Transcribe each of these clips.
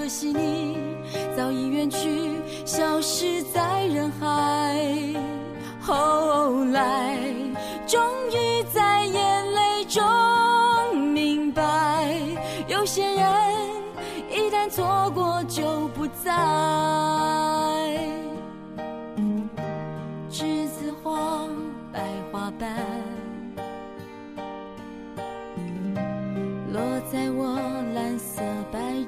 可惜你早已远去消失在人海后来终于在眼泪中明白有些人一旦错过就不再栀子花白花瓣落在我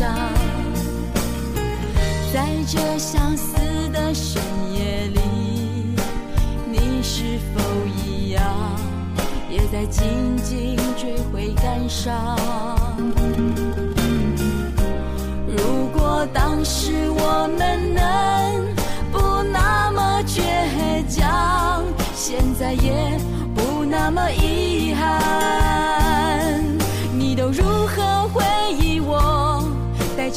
受伤？在这相思的深夜里，你是否一样，也在静静追悔感伤？如果当时我们能不那么倔强，现在也不那么遗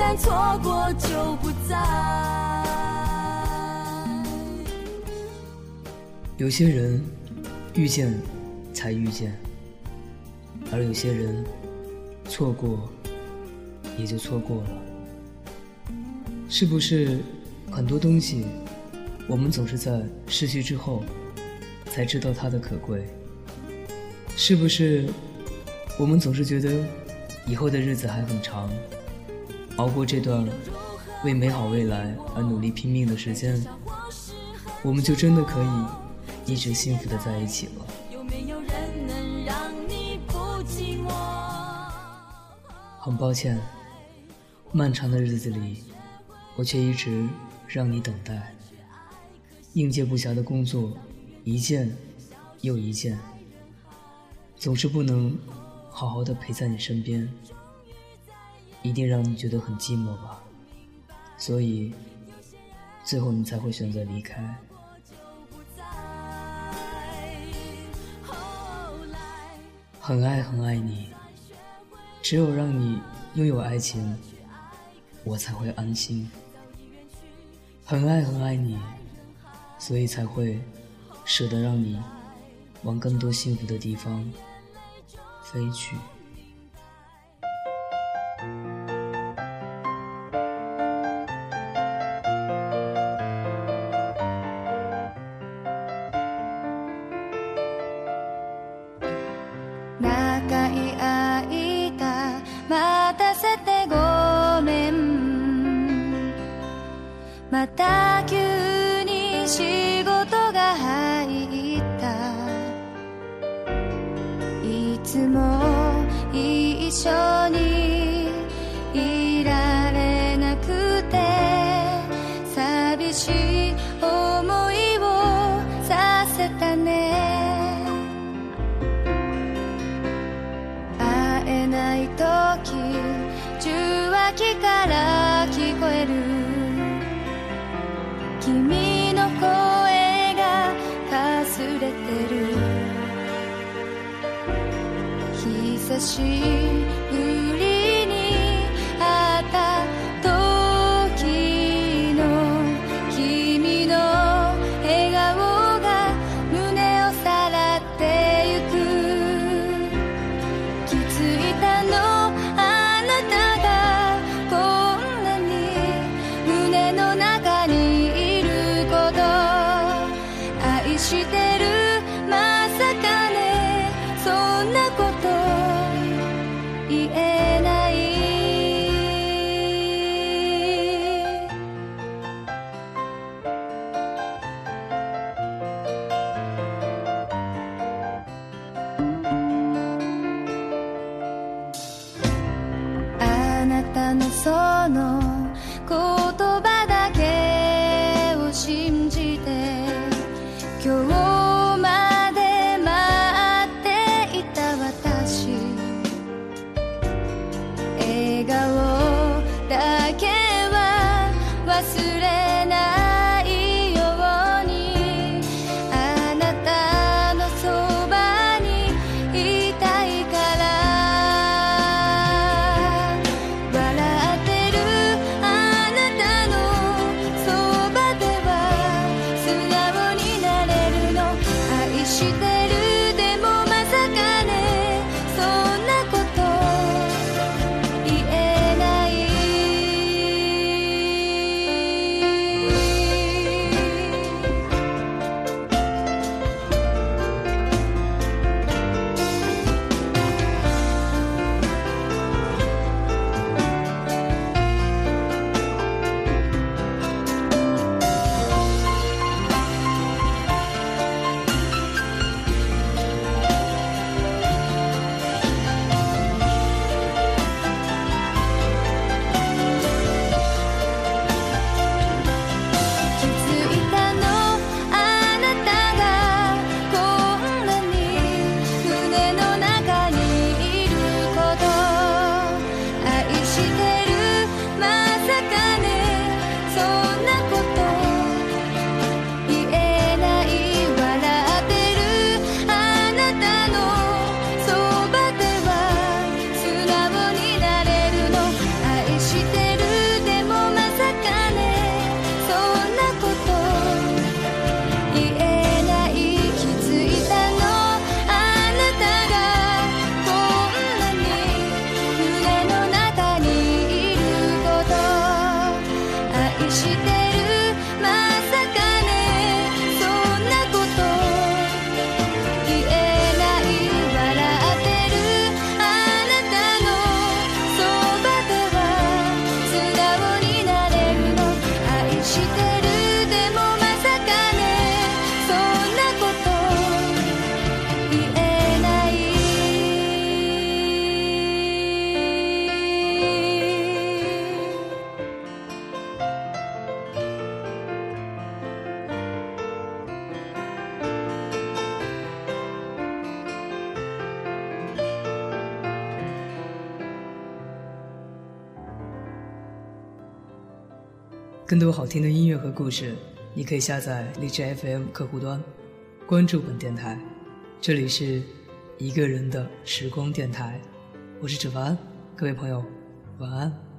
旦错过就不再。有些人遇见才遇见，而有些人错过也就错过了。是不是很多东西，我们总是在失去之后才知道它的可贵？是不是我们总是觉得以后的日子还很长，熬过这段为美好未来而努力拼命的时间，我们就真的可以一直幸福的在一起了？有没有人能让你不寂寞？很抱歉，漫长的日子里，我却一直让你等待。应接不暇的工作，一件又一件，总是不能好好的陪在你身边，一定让你觉得很寂寞吧。所以，最后你才会选择离开。很爱很爱你，只有让你拥有爱情，我才会安心。很爱很爱你，所以才会舍得让你往更多幸福的地方飞去。また急に仕事が入った。いつも一緒にいられなくて寂しい思いをさせたね。会えない時受話器から日差し降り今日更多好听的音乐和故事你可以下载荔枝 fm 客户端关注本电台。这里是一个人的时光电台我是芷凡各位朋友晚安。